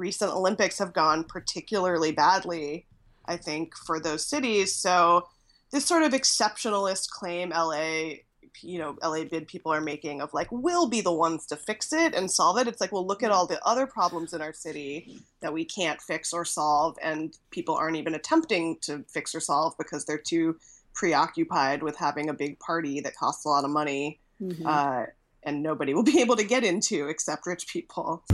recent Olympics have gone particularly badly, I think, for those cities. So this sort of exceptionalist claim LA you know LA bid people are making of like we'll be the ones to fix it and solve it. It's like well look at all the other problems in our city that we can't fix or solve and people aren't even attempting to fix or solve because they're too preoccupied with having a big party that costs a lot of money mm-hmm. uh, and nobody will be able to get into except rich people.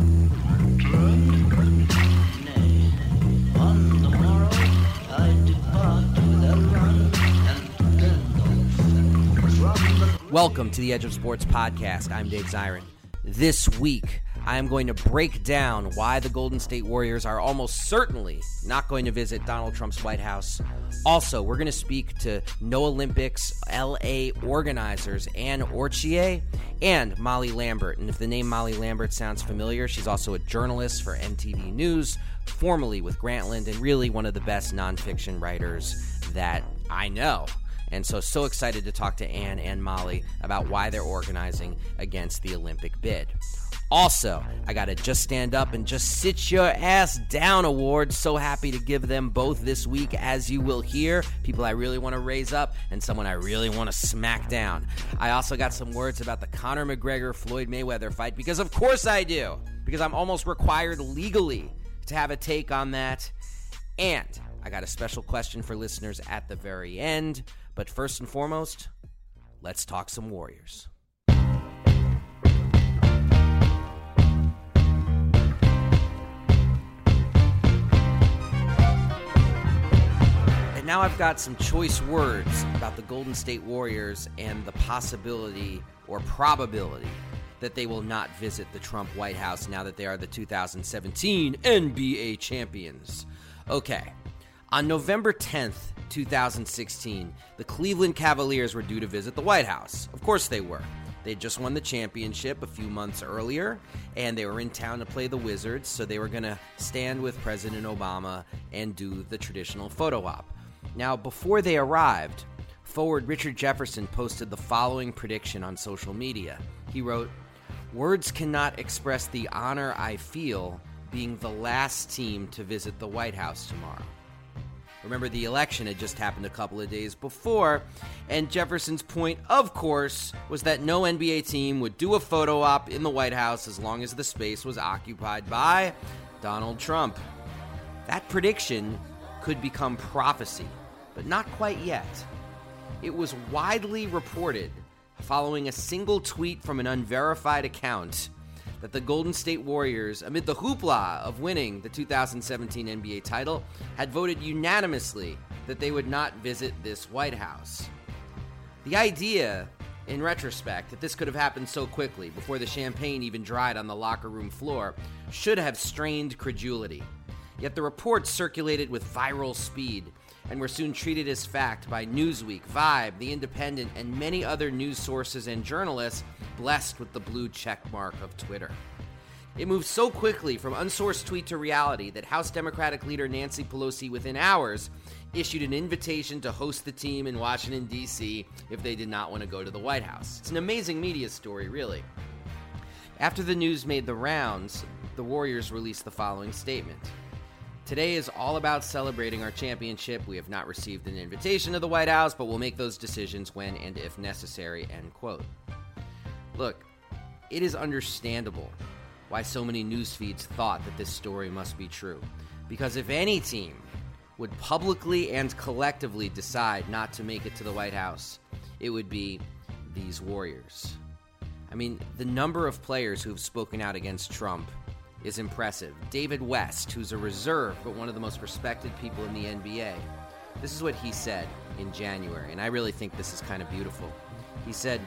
Welcome to the Edge of Sports podcast. I'm Dave Zirin. This week, I am going to break down why the Golden State Warriors are almost certainly not going to visit Donald Trump's White House. Also, we're going to speak to No Olympics LA organizers Anne Orchier and Molly Lambert. And if the name Molly Lambert sounds familiar, she's also a journalist for MTV News, formerly with Grantland, and really one of the best nonfiction writers that I know. And so, so excited to talk to Anne and Molly about why they're organizing against the Olympic bid. Also, I got a Just Stand Up and Just Sit Your Ass Down award. So happy to give them both this week, as you will hear. People I really want to raise up and someone I really want to smack down. I also got some words about the Conor McGregor Floyd Mayweather fight because, of course, I do. Because I'm almost required legally to have a take on that. And I got a special question for listeners at the very end. But first and foremost, let's talk some Warriors. And now I've got some choice words about the Golden State Warriors and the possibility or probability that they will not visit the Trump White House now that they are the 2017 NBA champions. Okay, on November 10th, 2016, the Cleveland Cavaliers were due to visit the White House. Of course they were. They had just won the championship a few months earlier, and they were in town to play the Wizards, so they were going to stand with President Obama and do the traditional photo op. Now, before they arrived, forward Richard Jefferson posted the following prediction on social media. He wrote, Words cannot express the honor I feel being the last team to visit the White House tomorrow. Remember, the election had just happened a couple of days before, and Jefferson's point, of course, was that no NBA team would do a photo op in the White House as long as the space was occupied by Donald Trump. That prediction could become prophecy, but not quite yet. It was widely reported following a single tweet from an unverified account that the Golden State Warriors, amid the hoopla of winning the 2017 NBA title, had voted unanimously that they would not visit this White House. The idea, in retrospect, that this could have happened so quickly before the champagne even dried on the locker room floor should have strained credulity. Yet the reports circulated with viral speed and were soon treated as fact by Newsweek, Vibe, The Independent, and many other news sources and journalists blessed with the blue check mark of Twitter. It moved so quickly from unsourced tweet to reality that House Democratic leader Nancy Pelosi, within hours, issued an invitation to host the team in Washington, D.C. if they did not want to go to the White House. It's an amazing media story, really. After the news made the rounds, the Warriors released the following statement. Today is all about celebrating our championship. We have not received an invitation to the White House, but we'll make those decisions when and if necessary. End quote. Look, it is understandable why so many news feeds thought that this story must be true. Because if any team would publicly and collectively decide not to make it to the White House, it would be these Warriors. I mean, the number of players who have spoken out against Trump is impressive. David West, who's a reserve but one of the most respected people in the NBA, this is what he said in January, and I really think this is kind of beautiful. He said,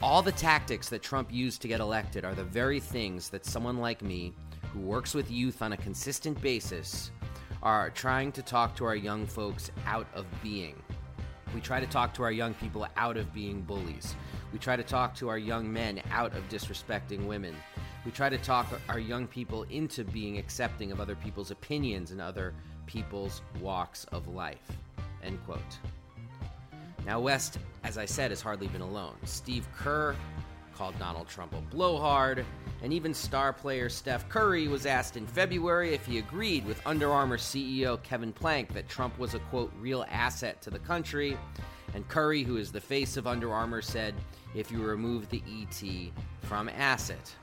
All the tactics that Trump used to get elected are the very things that someone like me, who works with youth on a consistent basis, are trying to talk to our young folks out of being. We try to talk to our young people out of being bullies. We try to talk to our young men out of disrespecting women. We try to talk our young people into being accepting of other people's opinions and other people's walks of life. End quote. Now, West, as I said, has hardly been alone. Steve Kerr called Donald Trump a blowhard, and even star player Steph Curry was asked in February if he agreed with Under Armour CEO Kevin Plank that Trump was a quote real asset to the country. And Curry, who is the face of Under Armour, said if you remove the ET from asset.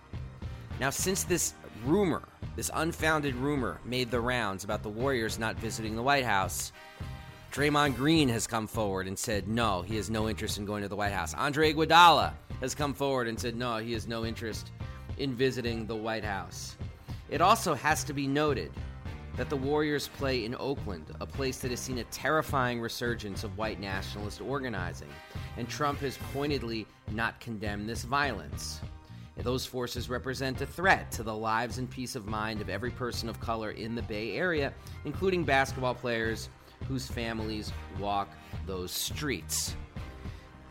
Now, since this rumor, this unfounded rumor, made the rounds about the Warriors not visiting the White House, Draymond Green has come forward and said no, he has no interest in going to the White House. Andre Iguodala has come forward and said no, he has no interest in visiting the White House. It also has to be noted that the Warriors play in Oakland, a place that has seen a terrifying resurgence of white nationalist organizing, and Trump has pointedly not condemned this violence. Those forces represent a threat to the lives and peace of mind of every person of color in the Bay Area, including basketball players whose families walk those streets.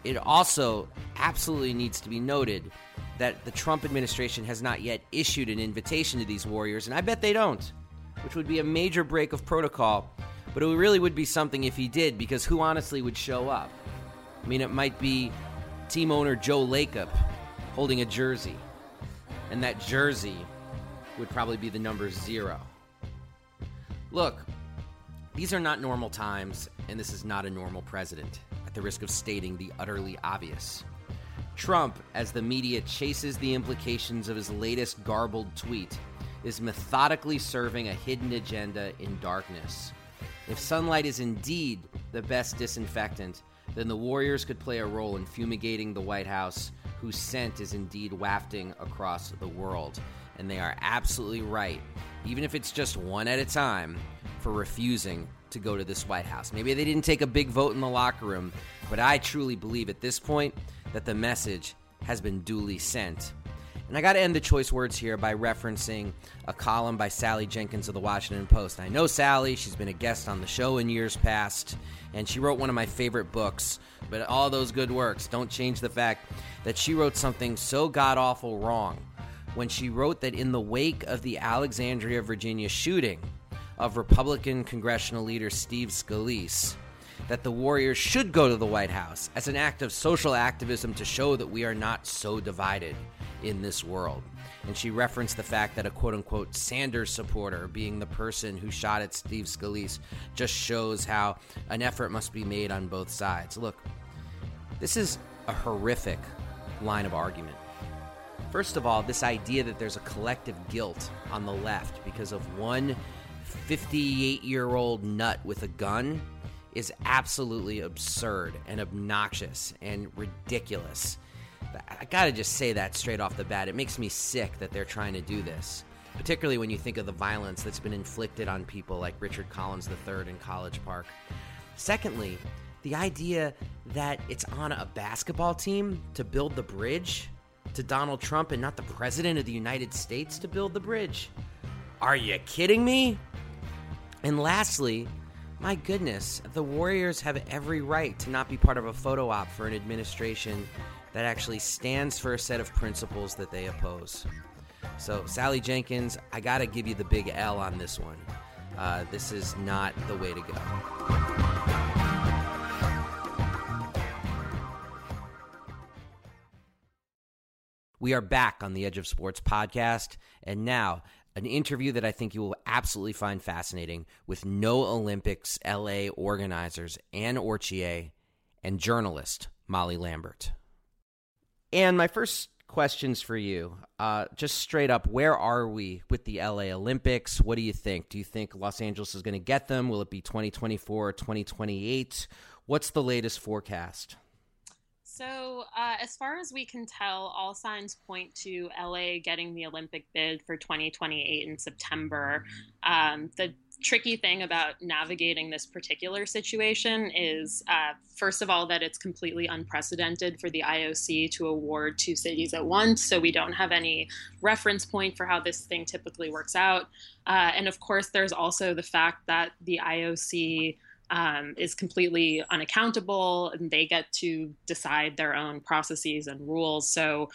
It also absolutely needs to be noted that the Trump administration has not yet issued an invitation to these warriors, and I bet they don't, which would be a major break of protocol. But it really would be something if he did, because who honestly would show up? I mean, it might be team owner Joe Lacob holding a jersey, and that jersey would probably be the number zero. Look, these are not normal times, and this is not a normal president, at the risk of stating the utterly obvious. Trump, as the media chases the implications of his latest garbled tweet, is methodically serving a hidden agenda in darkness. If sunlight is indeed the best disinfectant, then the Warriors could play a role in fumigating the White House, whose scent is indeed wafting across the world. And they are absolutely right, even if it's just one at a time, for refusing to go to this White House. Maybe they didn't take a big vote in the locker room, but I truly believe at this point that the message has been duly sent. And I got to end the choice words here by referencing a column by Sally Jenkins of the Washington Post. I know Sally, she's been a guest on the show in years past, and she wrote one of my favorite books. But all those good works don't change the fact that she wrote something so god awful wrong when she wrote that in the wake of the Alexandria, Virginia shooting of Republican congressional leader Steve Scalise, that the Warriors should go to the White House as an act of social activism to show that we are not so divided in this world. And she referenced the fact that a quote unquote Sanders supporter, being the person who shot at Steve Scalise, just shows how an effort must be made on both sides. Look, this is a horrific line of argument. First of all, this idea that there's a collective guilt on the left because of one 58 year old nut with a gun is absolutely absurd and obnoxious and ridiculous. I gotta just say that straight off the bat. It makes me sick that they're trying to do this, particularly when you think of the violence that's been inflicted on people like Richard Collins III in College Park. Secondly, the idea that it's on a basketball team to build the bridge to Donald Trump and not the President of the United States to build the bridge. Are you kidding me? And lastly, my goodness, the Warriors have every right to not be part of a photo op for an administration that actually stands for a set of principles that they oppose. So, Sally Jenkins, I got to give you the big L on this one. Uh, this is not the way to go. We are back on the Edge of Sports podcast, and now an interview that I think you will absolutely find fascinating with No Olympics LA organizers Anne Orchier and journalist Molly Lambert. And my first questions for you. Uh, just straight up, where are we with the LA Olympics? What do you think? Do you think Los Angeles is going to get them? Will it be 2024 or 2028? What's the latest forecast? So, uh, as far as we can tell, all signs point to LA getting the Olympic bid for 2028 in September. Um, the tricky thing about navigating this particular situation is, uh, first of all, that it's completely unprecedented for the IOC to award two cities at once. So we don't have any reference point for how this thing typically works out. Uh, and of course, there's also the fact that the IOC. Um, is completely unaccountable and they get to decide their own processes and rules. So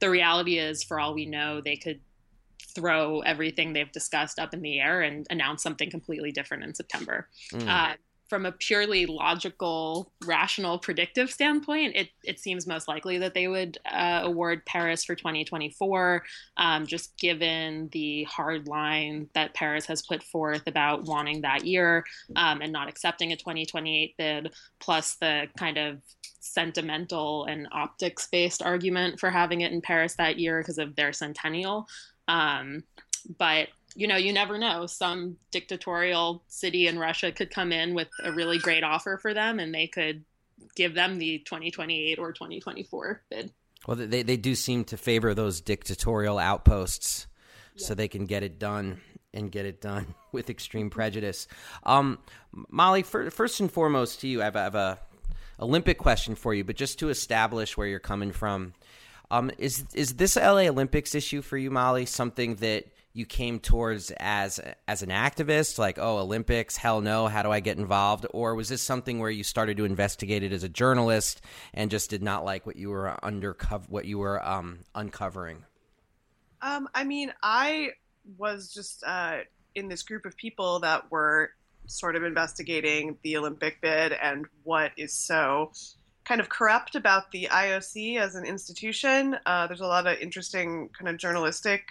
the reality is, for all we know, they could throw everything they've discussed up in the air and announce something completely different in September. Mm. Uh, from a purely logical, rational, predictive standpoint, it, it seems most likely that they would uh, award Paris for 2024, um, just given the hard line that Paris has put forth about wanting that year um, and not accepting a 2028 bid, plus the kind of sentimental and optics based argument for having it in Paris that year because of their centennial. Um, but you know, you never know. Some dictatorial city in Russia could come in with a really great offer for them, and they could give them the 2028 or 2024 bid. Well, they they do seem to favor those dictatorial outposts, yeah. so they can get it done and get it done with extreme prejudice. Um, Molly, for, first and foremost, to you, I have, I have a Olympic question for you, but just to establish where you're coming from. Um, is is this LA Olympics issue for you, Molly, something that you came towards as as an activist, like oh Olympics, hell no, how do I get involved? Or was this something where you started to investigate it as a journalist and just did not like what you were undercover, what you were um, uncovering? Um, I mean, I was just uh, in this group of people that were sort of investigating the Olympic bid and what is so kind of corrupt about the IOC as an institution. Uh, there's a lot of interesting kind of journalistic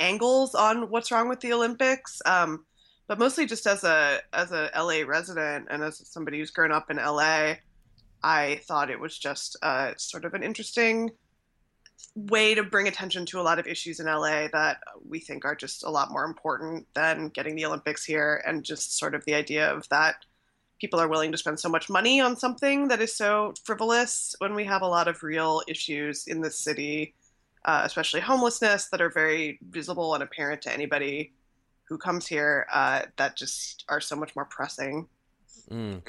angles on what's wrong with the Olympics. Um, but mostly just as a as a LA resident and as somebody who's grown up in LA, I thought it was just uh, sort of an interesting way to bring attention to a lot of issues in LA that we think are just a lot more important than getting the Olympics here and just sort of the idea of that people are willing to spend so much money on something that is so frivolous when we have a lot of real issues in the city, uh, especially homelessness, that are very visible and apparent to anybody who comes here uh, that just are so much more pressing. Mm.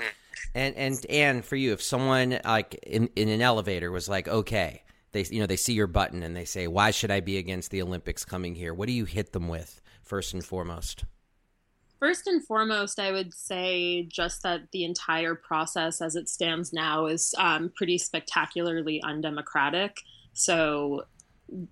And and and for you, if someone like in, in an elevator was like, okay, they you know they see your button and they say, why should I be against the Olympics coming here? What do you hit them with first and foremost? First and foremost, I would say just that the entire process as it stands now is um, pretty spectacularly undemocratic. So,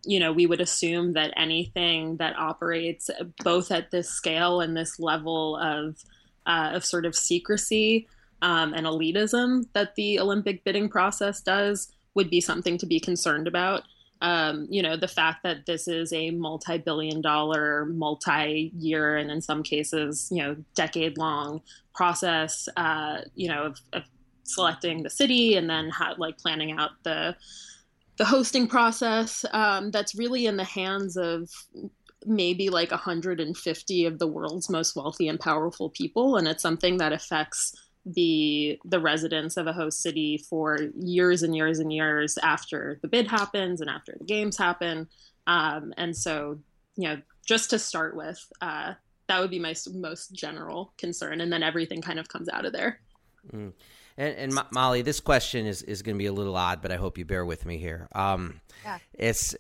you know, we would assume that anything that operates both at this scale and this level of, uh, of sort of secrecy um, and elitism that the Olympic bidding process does would be something to be concerned about um, you know, the fact that this is a multi billion dollar, multi year, and in some cases, you know, decade long process, uh, you know, of, of, selecting the city and then how, like planning out the the hosting process um, that's really in the hands of maybe like 150 of the world's most wealthy and powerful people. And it's something that affects the the residents of a host city for years and years and years after the bid happens and after the games happen. Um, and so, you know, just to start with, uh, that would be my most general concern, and then everything kind of comes out of there. Mm. And, and Molly, this question is, is going to be a little odd, but I hope you bear with me here. Um, yeah. It's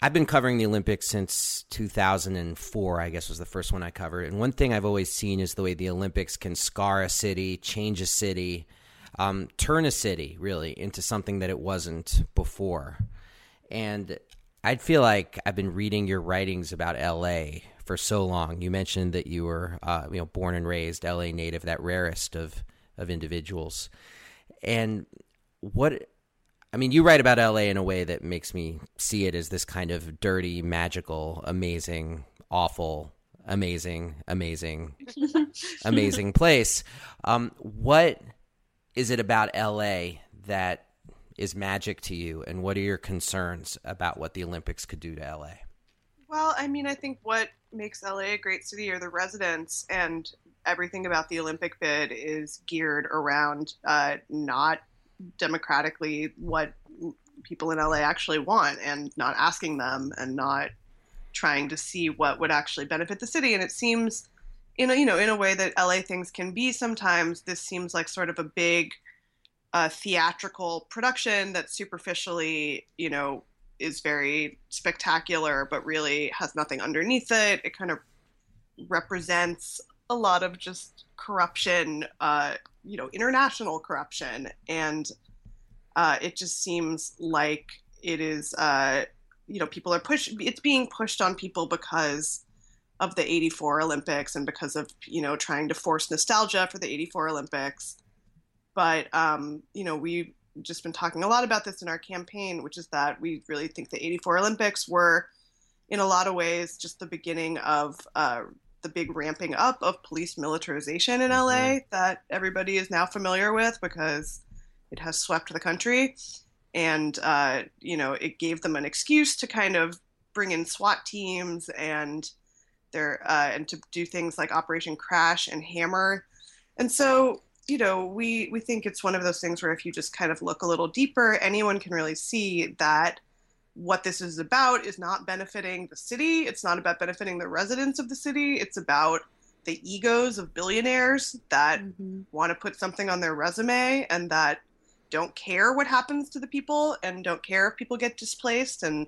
I've been covering the Olympics since 2004, I guess was the first one I covered. And one thing I've always seen is the way the Olympics can scar a city, change a city, um, turn a city really into something that it wasn't before. And I'd feel like I've been reading your writings about LA for so long. You mentioned that you were, uh, you know, born and raised LA native, that rarest of of individuals. And what I mean, you write about LA in a way that makes me see it as this kind of dirty, magical, amazing, awful, amazing, amazing, amazing place. Um, what is it about LA that is magic to you, and what are your concerns about what the Olympics could do to LA? Well, I mean, I think what makes LA a great city are the residents, and everything about the Olympic bid is geared around uh, not democratically what people in LA actually want, and not asking them, and not trying to see what would actually benefit the city. And it seems, in a, you know, in a way that LA things can be sometimes, this seems like sort of a big a theatrical production that superficially, you know, is very spectacular, but really has nothing underneath it. It kind of represents a lot of just corruption, uh, you know, international corruption, and uh, it just seems like it is, uh, you know, people are push. It's being pushed on people because of the '84 Olympics and because of you know trying to force nostalgia for the '84 Olympics but um, you know, we've just been talking a lot about this in our campaign, which is that we really think the '84 Olympics were, in a lot of ways, just the beginning of uh, the big ramping up of police militarization in LA mm-hmm. that everybody is now familiar with because it has swept the country. And, uh, you know, it gave them an excuse to kind of bring in SWAT teams and their, uh, and to do things like Operation Crash and Hammer. And so you know, we we think it's one of those things where if you just kind of look a little deeper, anyone can really see that what this is about is not benefiting the city. It's not about benefiting the residents of the city. It's about the egos of billionaires that mm-hmm. want to put something on their resume and that don't care what happens to the people and don't care if people get displaced and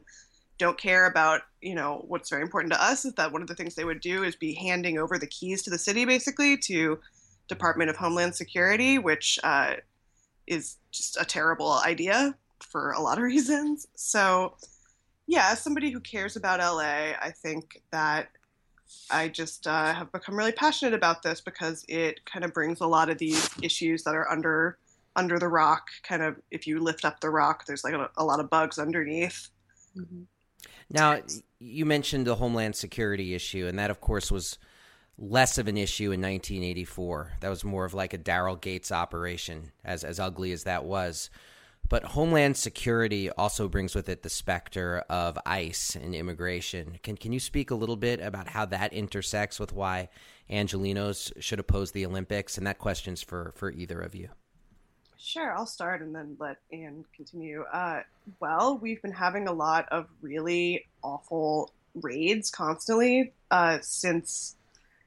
don't care about you know what's very important to us is that one of the things they would do is be handing over the keys to the city basically to Department of Homeland Security, which uh, is just a terrible idea for a lot of reasons. So, yeah, as somebody who cares about LA, I think that I just uh, have become really passionate about this because it kind of brings a lot of these issues that are under under the rock. Kind of, if you lift up the rock, there's like a, a lot of bugs underneath. Mm-hmm. Now, you mentioned the Homeland Security issue, and that, of course, was less of an issue in 1984. That was more of like a Daryl Gates operation, as as ugly as that was. But Homeland Security also brings with it the specter of ICE and immigration. Can can you speak a little bit about how that intersects with why Angelenos should oppose the Olympics? And that question's for for either of you. Sure, I'll start and then let Anne continue. Uh, well, we've been having a lot of really awful raids constantly uh, since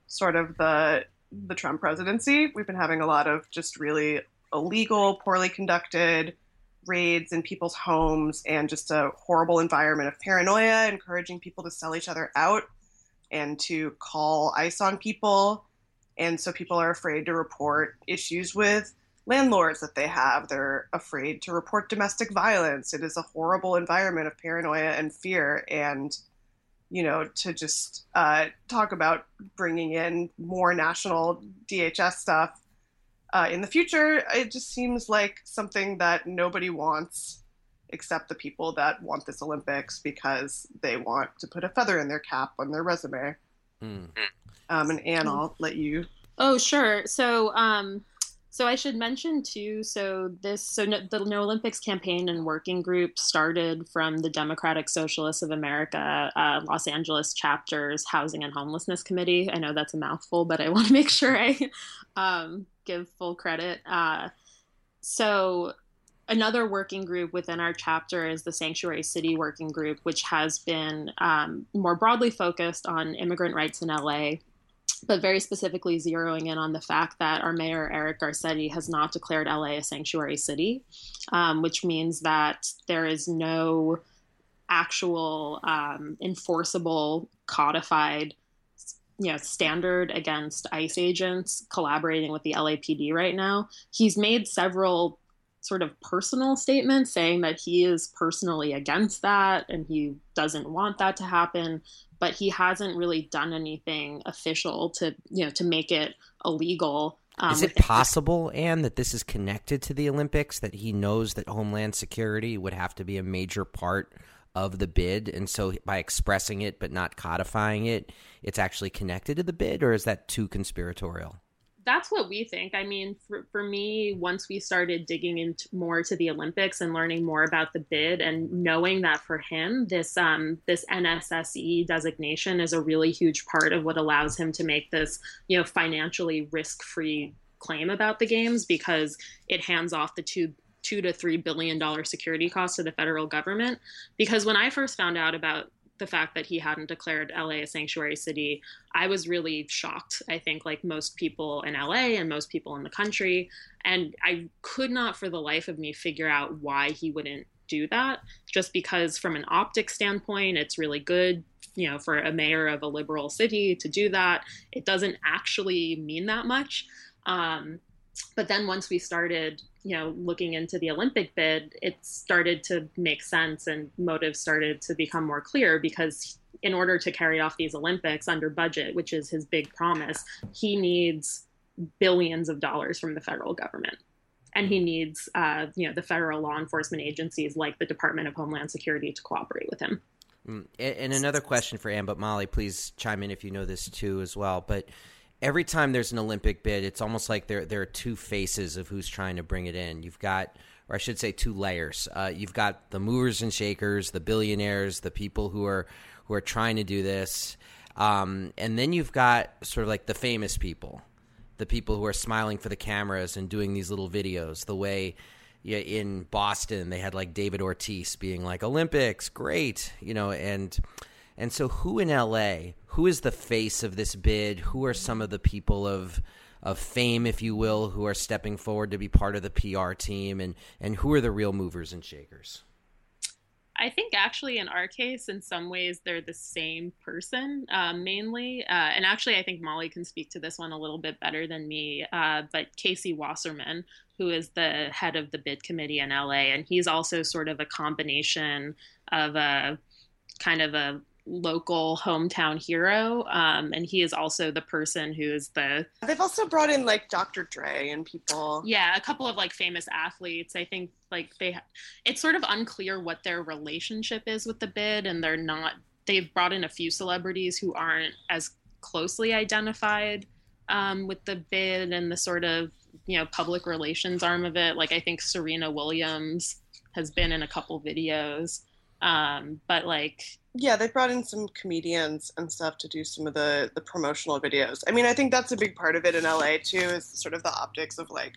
sort of the the Trump presidency. We've been having a lot of just really illegal, poorly conducted raids in people's homes and just a horrible environment of paranoia, encouraging people to sell each other out and to call ICE on people. And so people are afraid to report issues with landlords that they have. They're afraid to report domestic violence. It is a horrible environment of paranoia and fear. And you know, to just uh, talk about bringing in more national DHS stuff uh, in the future, it just seems like something that nobody wants except the people that want this Olympics because they want to put a feather in their cap on their resume. Mm. Um, and Anne, I'll let you. Oh, sure. So, um, so I should mention too. So this, so no, the No Olympics campaign and working group started from the Democratic Socialists of America uh, Los Angeles chapter's Housing and Homelessness Committee. I know that's a mouthful, but I want to make sure I um, give full credit. Uh, so another working group within our chapter is the Sanctuary City Working Group, which has been um, more broadly focused on immigrant rights in LA but very specifically zeroing in on the fact that our mayor, Eric Garcetti, has not declared LA a sanctuary city, um, which means that there is no actual um, enforceable, codified you know, standard against ICE agents collaborating with the LAPD right now. He's made several sort of personal statements saying that he is personally against that and he doesn't want that to happen but he hasn't really done anything official to you know to make it illegal um, is it possible, Anne, that this is connected to the Olympics? That he knows that Homeland Security would have to be a major part of the bid, and so by expressing it but not codifying it, it's actually connected to the bid, or is that too conspiratorial? that's what we think. I mean, for, for me, once we started digging into more to the Olympics and learning more about the bid and knowing that for him, this um, this NSSE designation is a really huge part of what allows him to make this, you know, financially risk-free claim about the games because it hands off the two two to three billion dollar security costs to the federal government. Because when I first found out about the fact that he hadn't declared LA a sanctuary city, I was really shocked. I think, like most people in LA and most people in the country. And I could not for the life of me figure out why he wouldn't do that. Just because, from an optic standpoint, it's really good, you know, for a mayor of a liberal city to do that. It doesn't actually mean that much. Um, but then once we started you know looking into the olympic bid it started to make sense and motives started to become more clear because in order to carry off these olympics under budget which is his big promise he needs billions of dollars from the federal government. And he needs uh, you know the federal law enforcement agencies like the department of homeland security to cooperate with him. Mm, and another question for anne but molly please chime in if you know this too as well but every time there's an Olympic bid, it's almost like there there are two faces of who's trying to bring it in. You've got, or I should say, two layers. Uh, you've got the movers and shakers, the billionaires, the people who are who are trying to do this, um, and then you've got sort of like the famous people, the people who are smiling for the cameras and doing these little videos. The way. Yeah, in Boston, they had like David Ortiz being like Olympics, great, you know, and and so, who in LA, who is the face of this bid? Who are some of the people of of fame, if you will, who are stepping forward to be part of the PR team, and and who are the real movers and shakers? I think actually in our case, in some ways, they're the same person um, mainly. Uh, and actually, I think Molly can speak to this one a little bit better than me. Uh, but Casey Wasserman, who is the head of the bid committee in LA, and he's also sort of a combination of a kind of a local hometown hero. Um, and he is also the person who is the. They've also brought in like Dr. Dre and people. Yeah, a couple of like famous athletes. I think like they. It's sort of unclear what their relationship is with the bid, and they're not. They've brought in a few celebrities who aren't as closely identified um, with the bid and the sort of you know public relations arm of it. Like I think Serena Williams has been in a couple videos. Um, but like yeah, they brought in some comedians and stuff to do some of the the promotional videos. I mean, I think that's a big part of it in LA too, is sort of the optics of like,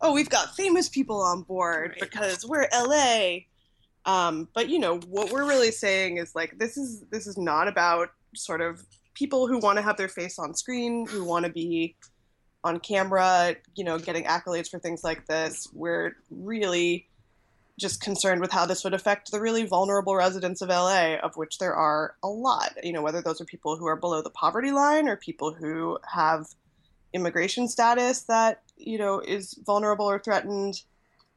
oh, we've got famous people on board right. because we're LA. Um, but you know what we're really saying is like this is this is not about sort of people who want to have their face on screen, who want to be on camera, you know, getting accolades for things like this. We're really just concerned with how this would affect the really vulnerable residents of LA, of which there are a lot. You know, whether those are people who are below the poverty line or people who have immigration status that, you know, is vulnerable or threatened.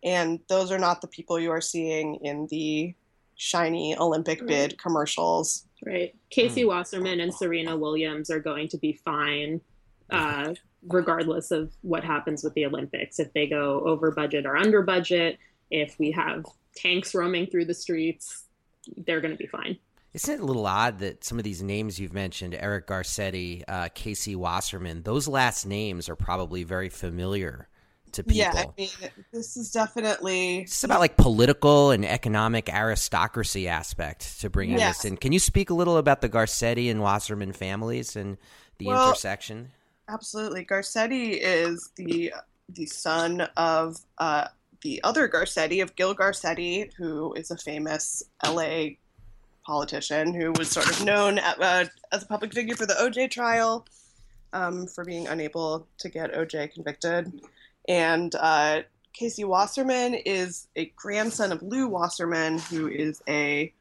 And those are not the people you are seeing in the shiny Olympic right. bid commercials. Right. Casey hmm. Wasserman and Serena Williams are going to be fine. Uh, regardless of what happens with the Olympics, if they go over budget or under budget, if we have tanks roaming through the streets, they're going to be fine. Isn't it a little odd that some of these names you've mentioned, Eric Garcetti, uh, Casey Wasserman, those last names are probably very familiar to people. Yeah, I mean, this is definitely it's about like political and economic aristocracy aspect to bringing yes. this in. Can you speak a little about the Garcetti and Wasserman families and the well, intersection? Absolutely, Garcetti is the the son of uh, the other Garcetti of Gil Garcetti, who is a famous LA politician who was sort of known at, uh, as a public figure for the OJ trial um, for being unable to get OJ convicted. And uh, Casey Wasserman is a grandson of Lew Wasserman, who is a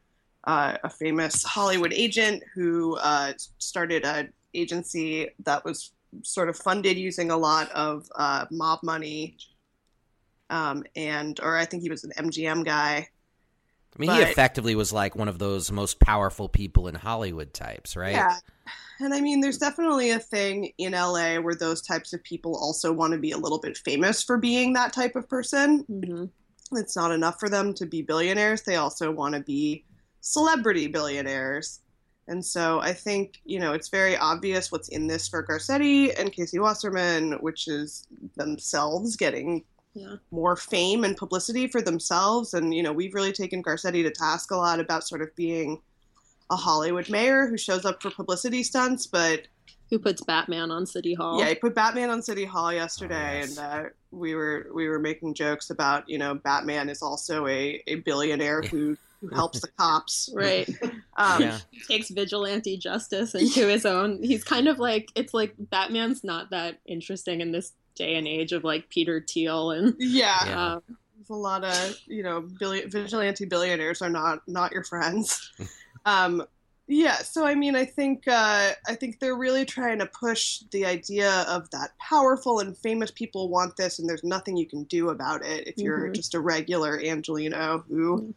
uh, a famous Hollywood agent who uh, started an agency that was sort of funded using a lot of uh, mob money um, and or I think he was an MGM guy. I mean, but, he effectively was like one of those most powerful people in Hollywood types, right? Yeah. And I mean, there's definitely a thing in LA where those types of people also want to be a little bit famous for being that type of person. Mm-hmm. It's not enough for them to be billionaires, they also want to be celebrity billionaires. And so I think, you know, it's very obvious what's in this for Garcetti and Casey Wasserman, which is themselves getting yeah. more fame and publicity for themselves. And, you know, we've really taken Garcetti to task a lot about sort of being a Hollywood mayor who shows up for publicity stunts, but who puts Batman on City Hall. Yeah, he put Batman on City Hall yesterday, oh, yes. and uh, we were we were making jokes about you know Batman is also a, a billionaire who who helps the cops. Right. Um, yeah. Takes vigilante justice into his own. He's kind of like it's like Batman's not that interesting in this day and age of like Peter Thiel and yeah. yeah. Um, There's a lot of you know billion, vigilante billionaires are not not your friends. um, yeah, so I mean, I think uh, I think they're really trying to push the idea of that powerful and famous people want this, and there's nothing you can do about it if you're mm-hmm. just a regular Angeleno who mm-hmm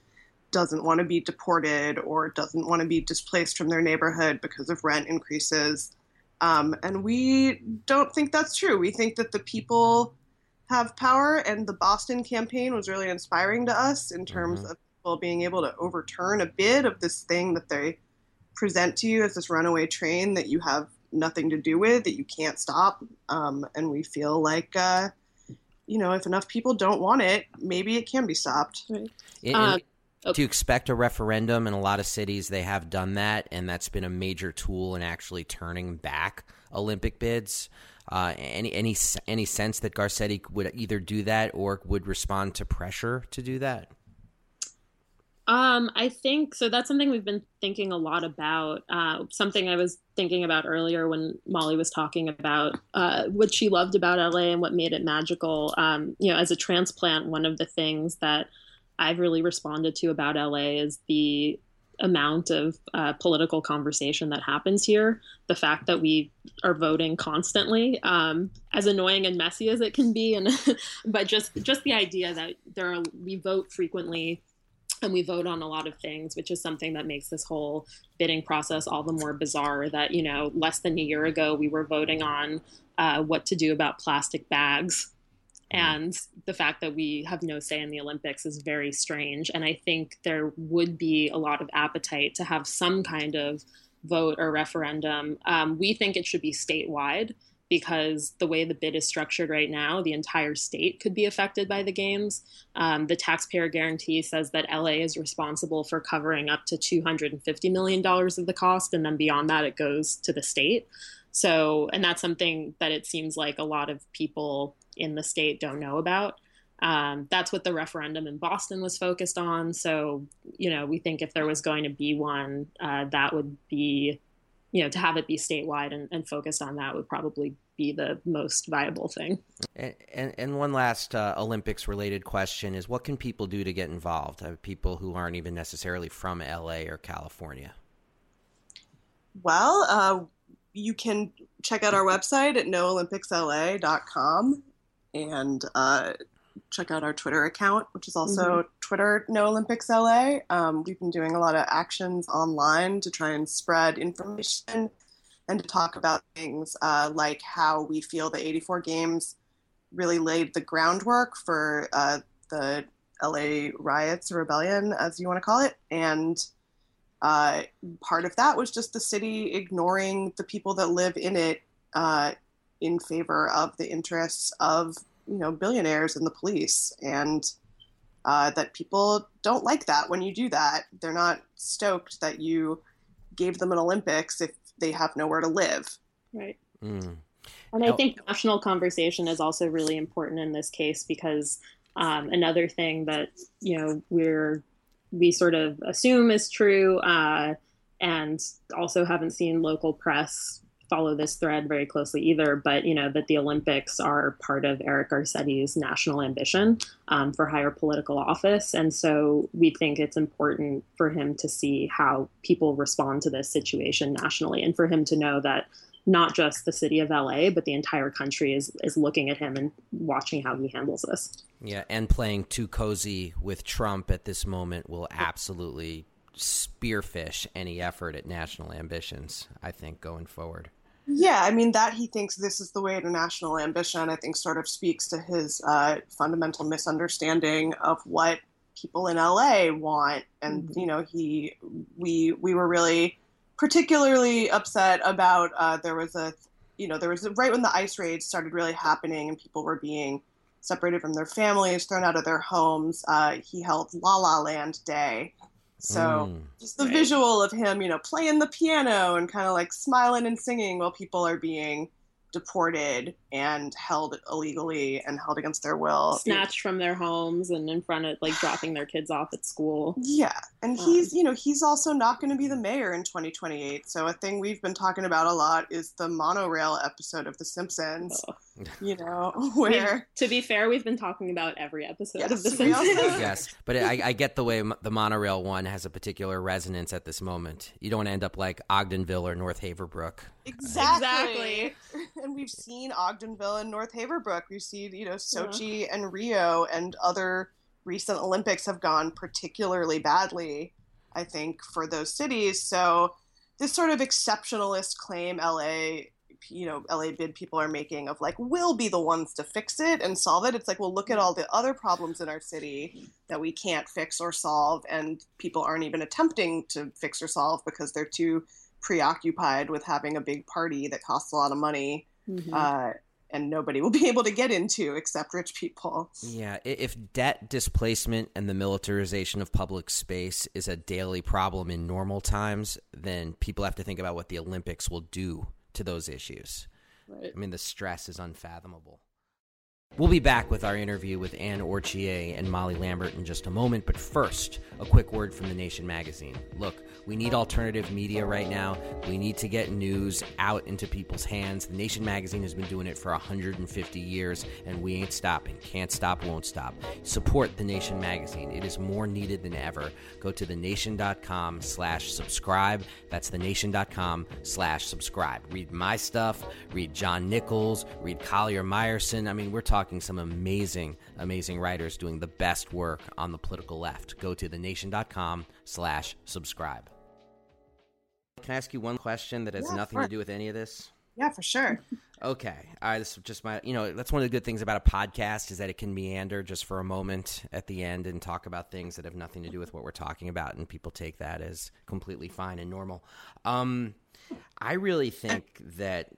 doesn't want to be deported or doesn't want to be displaced from their neighborhood because of rent increases. Um, and we don't think that's true. We think that the people have power, and the Boston campaign was really inspiring to us in terms mm-hmm. of people being able to overturn a bid of this thing that they present to you as this runaway train that you have nothing to do with, that you can't stop. Um, and we feel like, uh, you know, if enough people don't want it, maybe it can be stopped. Right. It, uh, Okay. To expect a referendum in a lot of cities, they have done that, and that's been a major tool in actually turning back Olympic bids. Uh, any any any sense that Garcetti would either do that or would respond to pressure to do that? Um, I think so. That's something we've been thinking a lot about. Uh, something I was thinking about earlier when Molly was talking about uh, what she loved about LA and what made it magical. Um, you know, as a transplant, one of the things that I've really responded to about LA is the amount of uh, political conversation that happens here. The fact that we are voting constantly, um, as annoying and messy as it can be, and but just just the idea that there are we vote frequently and we vote on a lot of things, which is something that makes this whole bidding process all the more bizarre. That you know, less than a year ago, we were voting on uh, what to do about plastic bags and the fact that we have no say in the Olympics is very strange. And I think there would be a lot of appetite to have some kind of vote or referendum. Um, we think it should be statewide because the way the bid is structured right now, the entire state could be affected by the games. Um, the taxpayer guarantee says that LA is responsible for covering up to $250 million of the cost, and then beyond that, it goes to the state. So, and that's something that it seems like a lot of people in the state don't know about. Um, that's what the referendum in Boston was focused on. So, you know, we think if there was going to be one, uh, that would be, you know, to have it be statewide and, and focused on that would probably be the most viable thing. And, and, and one last uh, Olympics related question is what can people do to get involved? Uh, people who aren't even necessarily from LA or California. Well, uh, you can check out our website at noolympicsla.com and uh, check out our Twitter account, which is also mm-hmm. Twitter No Olympics LA. Um, we've been doing a lot of actions online to try and spread information and to talk about things uh, like how we feel the 84 games really laid the groundwork for uh, the LA riots or rebellion, as you want to call it. And uh, part of that was just the city ignoring the people that live in it uh, in favor of the interests of you know billionaires and the police and uh, that people don't like that when you do that. They're not stoked that you gave them an olympics if they have nowhere to live. Right. Mm. and i think national conversation is also really important in this case because um, another thing that you know we're we sort of assume is true uh, and also haven't seen local press follow this thread very closely either, but you know that the Olympics are part of Eric Garcetti's national ambition um, for higher political office, and so we think it's important for him to see how people respond to this situation nationally, and for him to know that not just the city of LA, but the entire country is is looking at him and watching how he handles this. Yeah, and playing too cozy with Trump at this moment will absolutely spearfish any effort at national ambitions, I think, going forward. Yeah, I mean, that he thinks this is the way to national ambition, I think sort of speaks to his uh, fundamental misunderstanding of what people in LA want. And, mm-hmm. you know, he, we, we were really particularly upset about, uh, there was a, you know, there was a, right when the ICE raids started really happening and people were being separated from their families, thrown out of their homes. Uh, he held La La Land Day, so mm, just the right. visual of him, you know, playing the piano and kind of like smiling and singing while people are being deported and held illegally and held against their will. Snatched from their homes and in front of like dropping their kids off at school. Yeah and um, he's you know he's also not going to be the mayor in 2028 so a thing we've been talking about a lot is the monorail episode of the simpsons you know where to be fair we've been talking about every episode yes, of the simpsons. yes but I, I, get the way the monorail one has a particular resonance at this moment. You don't want to end up like ogdenville or north haverbrook exactly, exactly. and we've seen Ogdenville and North Haverbrook. We see, you know, Sochi yeah. and Rio and other recent Olympics have gone particularly badly, I think, for those cities. So this sort of exceptionalist claim LA, you know, LA bid people are making of like, we'll be the ones to fix it and solve it. It's like, well, look at all the other problems in our city that we can't fix or solve, and people aren't even attempting to fix or solve because they're too preoccupied with having a big party that costs a lot of money mm-hmm. uh, and nobody will be able to get into except rich people. Yeah, if debt displacement and the militarization of public space is a daily problem in normal times, then people have to think about what the Olympics will do to those issues. Right. I mean, the stress is unfathomable. We'll be back with our interview with Anne Orchier and Molly Lambert in just a moment, but first, a quick word from The Nation magazine. Look, we need alternative media right now. We need to get news out into people's hands. The Nation magazine has been doing it for 150 years, and we ain't stopping. Can't stop, won't stop. Support The Nation magazine. It is more needed than ever. Go to thenation.com slash subscribe. That's thenation.com slash subscribe. Read my stuff, read John Nichols, read Collier Meyerson. I mean, we're talking talking some amazing, amazing writers doing the best work on the political left. Go to thenation.com slash subscribe. Can I ask you one question that has yeah, nothing to do with any of this? Yeah, for sure. Okay. All right. This is just my, you know, that's one of the good things about a podcast is that it can meander just for a moment at the end and talk about things that have nothing to do with what we're talking about. And people take that as completely fine and normal. Um, I really think that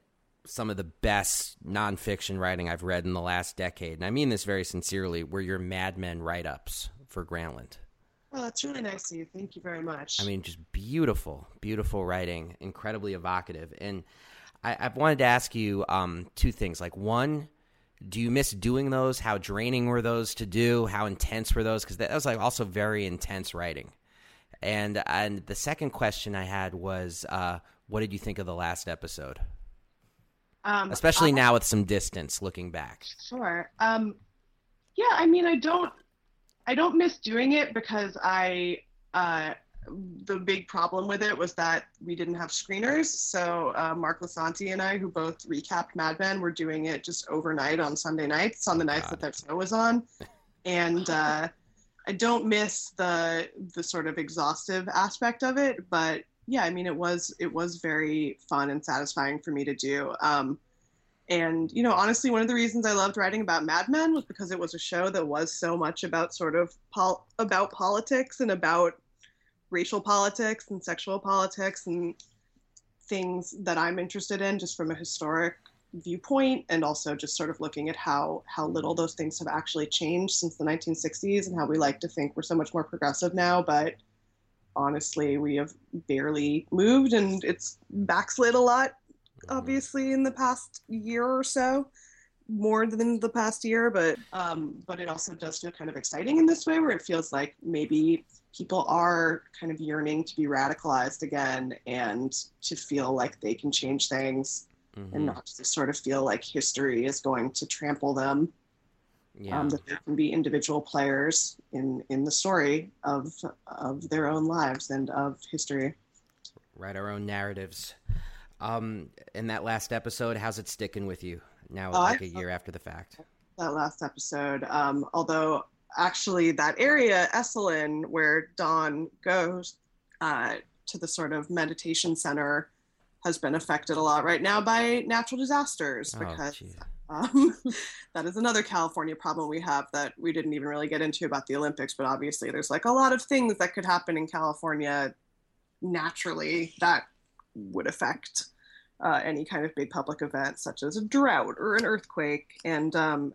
some of the best nonfiction writing I've read in the last decade, and I mean this very sincerely, were your Mad Men write ups for Grantland. Well, that's really nice of you. Thank you very much. I mean, just beautiful, beautiful writing, incredibly evocative. And I, I wanted to ask you um, two things. Like, one, do you miss doing those? How draining were those to do? How intense were those? Because that was like also very intense writing. And and the second question I had was, uh, what did you think of the last episode? Um, Especially now with some distance looking back. Sure. Um, yeah, I mean, I don't, I don't miss doing it because I, uh, the big problem with it was that we didn't have screeners. So uh, Mark Lisanti and I, who both recapped Mad Men, were doing it just overnight on Sunday nights, on the nights God. that that show was on, and uh, I don't miss the the sort of exhaustive aspect of it, but yeah, I mean, it was it was very fun and satisfying for me to do. Um, and you know, honestly, one of the reasons I loved writing about Mad Men was because it was a show that was so much about sort of pol- about politics and about racial politics and sexual politics and things that I'm interested in, just from a historic viewpoint, and also just sort of looking at how how little those things have actually changed since the 1960s, and how we like to think we're so much more progressive now, but honestly, we have barely moved and it's backslid a lot, obviously, in the past year or so, more than the past year. But um, but it also does feel kind of exciting in this way, where it feels like maybe people are kind of yearning to be radicalized again and to feel like they can change things mm-hmm. and not to sort of feel like history is going to trample them yeah. um, that they can be individual players in in the story of of their own lives and of history. Write our own narratives. Um, in that last episode, how's it sticking with you now, uh, like a year after the fact? That last episode, um, although actually that area, Esalen, where Don goes uh, to the sort of meditation center, has been affected a lot right now by natural disasters oh, because um, that is another California problem we have that we didn't even really get into about the Olympics. But obviously, there's like a lot of things that could happen in California naturally that would affect uh, any kind of big public event, such as a drought or an earthquake. And um,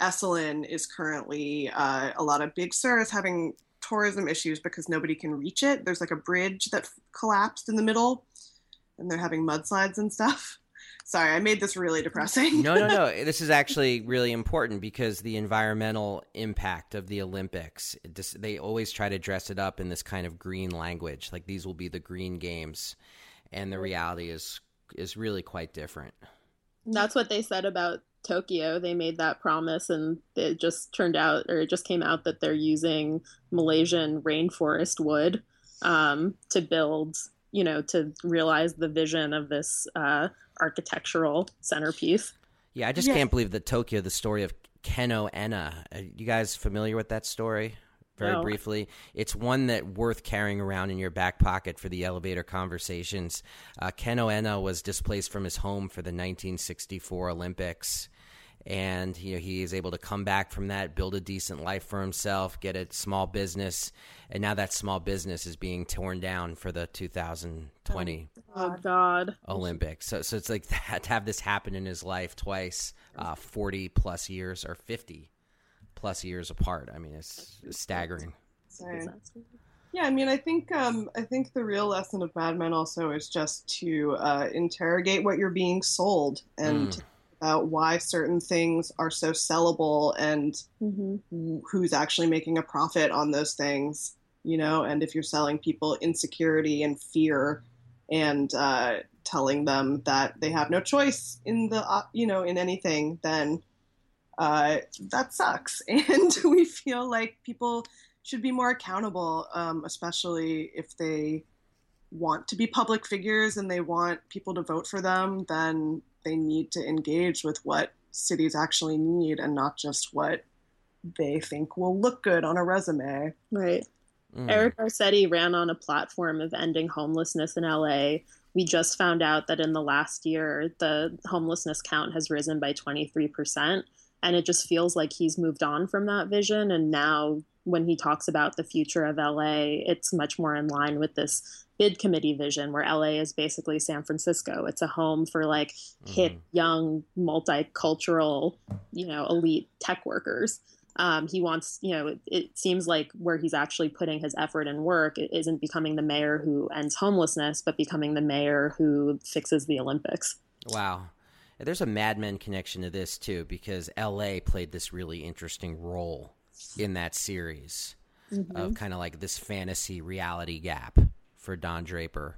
Esalen is currently uh, a lot of Big Sur is having tourism issues because nobody can reach it. There's like a bridge that collapsed in the middle, and they're having mudslides and stuff. Sorry, I made this really depressing. no, no, no. This is actually really important because the environmental impact of the Olympics, just, they always try to dress it up in this kind of green language, like these will be the green games, and the reality is is really quite different. That's what they said about Tokyo. They made that promise, and it just turned out, or it just came out that they're using Malaysian rainforest wood um, to build, you know, to realize the vision of this uh, architectural centerpiece. Yeah, I just can't believe that Tokyo, the story of Keno Ena. Are you guys familiar with that story? Very no. briefly, it's one that worth carrying around in your back pocket for the elevator conversations. Uh, Keno Ena was displaced from his home for the 1964 Olympics and you know he is able to come back from that build a decent life for himself get a small business. And now that small business is being torn down for the 2020 oh god. Olympics. So, so it's like that, to have this happen in his life twice uh, 40 plus years or 50 plus years apart. I mean it's, it's staggering yeah i mean i think um, i think the real lesson of mad men also is just to uh, interrogate what you're being sold and mm about why certain things are so sellable and mm-hmm. who's actually making a profit on those things, you know, and if you're selling people insecurity and fear and uh, telling them that they have no choice in the, uh, you know, in anything, then uh, that sucks. And we feel like people should be more accountable, um, especially if they want to be public figures and they want people to vote for them, then they need to engage with what cities actually need and not just what they think will look good on a resume. Right. Mm. Eric Garcetti ran on a platform of ending homelessness in LA. We just found out that in the last year, the homelessness count has risen by 23%. And it just feels like he's moved on from that vision. And now, when he talks about the future of LA, it's much more in line with this bid committee vision where LA is basically San Francisco. It's a home for like hip, mm. young, multicultural, you know, elite tech workers. Um, he wants, you know, it, it, seems like where he's actually putting his effort and work isn't becoming the mayor who ends homelessness, but becoming the mayor who fixes the Olympics. Wow. There's a Mad Men connection to this too, because LA played this really interesting role in that series mm-hmm. of kind of like this fantasy reality gap for Don Draper.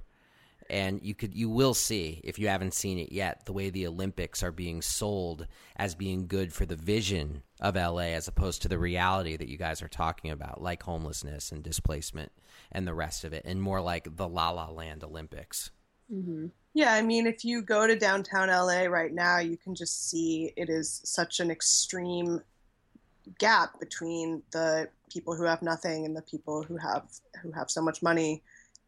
And you could you will see if you haven't seen it yet the way the Olympics are being sold as being good for the vision of LA as opposed to the reality that you guys are talking about like homelessness and displacement and the rest of it and more like the La La Land Olympics. Mm-hmm. Yeah, I mean, if you go to downtown LA right now, you can just see it is such an extreme gap between the people who have nothing and the people who have who have so much money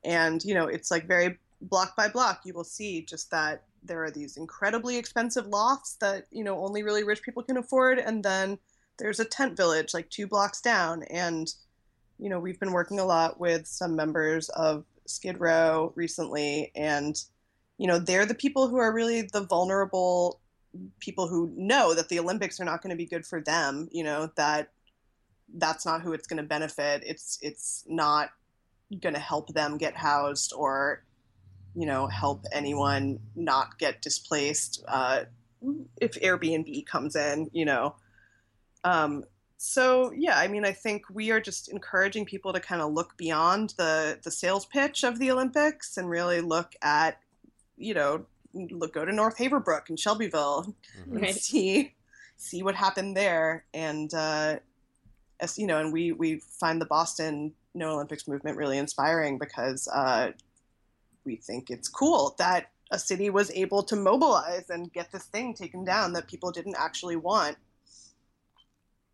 and you know it's like very block by block you will see just that there are these incredibly expensive lofts that you know only really rich people can afford and then there's a tent village like two blocks down. And you know we've been working a lot with some members of skid row recently and you know they're the people who are really the vulnerable people who know that the olympics are not going to be good for them you know that that's not who it's going to benefit. It's it's not going to help them get housed or you know help anyone not get displaced uh, if airbnb comes in you know um, so yeah i mean i think we are just encouraging people to kind of look beyond the the sales pitch of the olympics and really look at you know look go to north haverbrook and shelbyville mm-hmm. and right. see see what happened there and uh as you know and we we find the boston no Olympics movement really inspiring because uh, we think it's cool that a city was able to mobilize and get this thing taken down that people didn't actually want.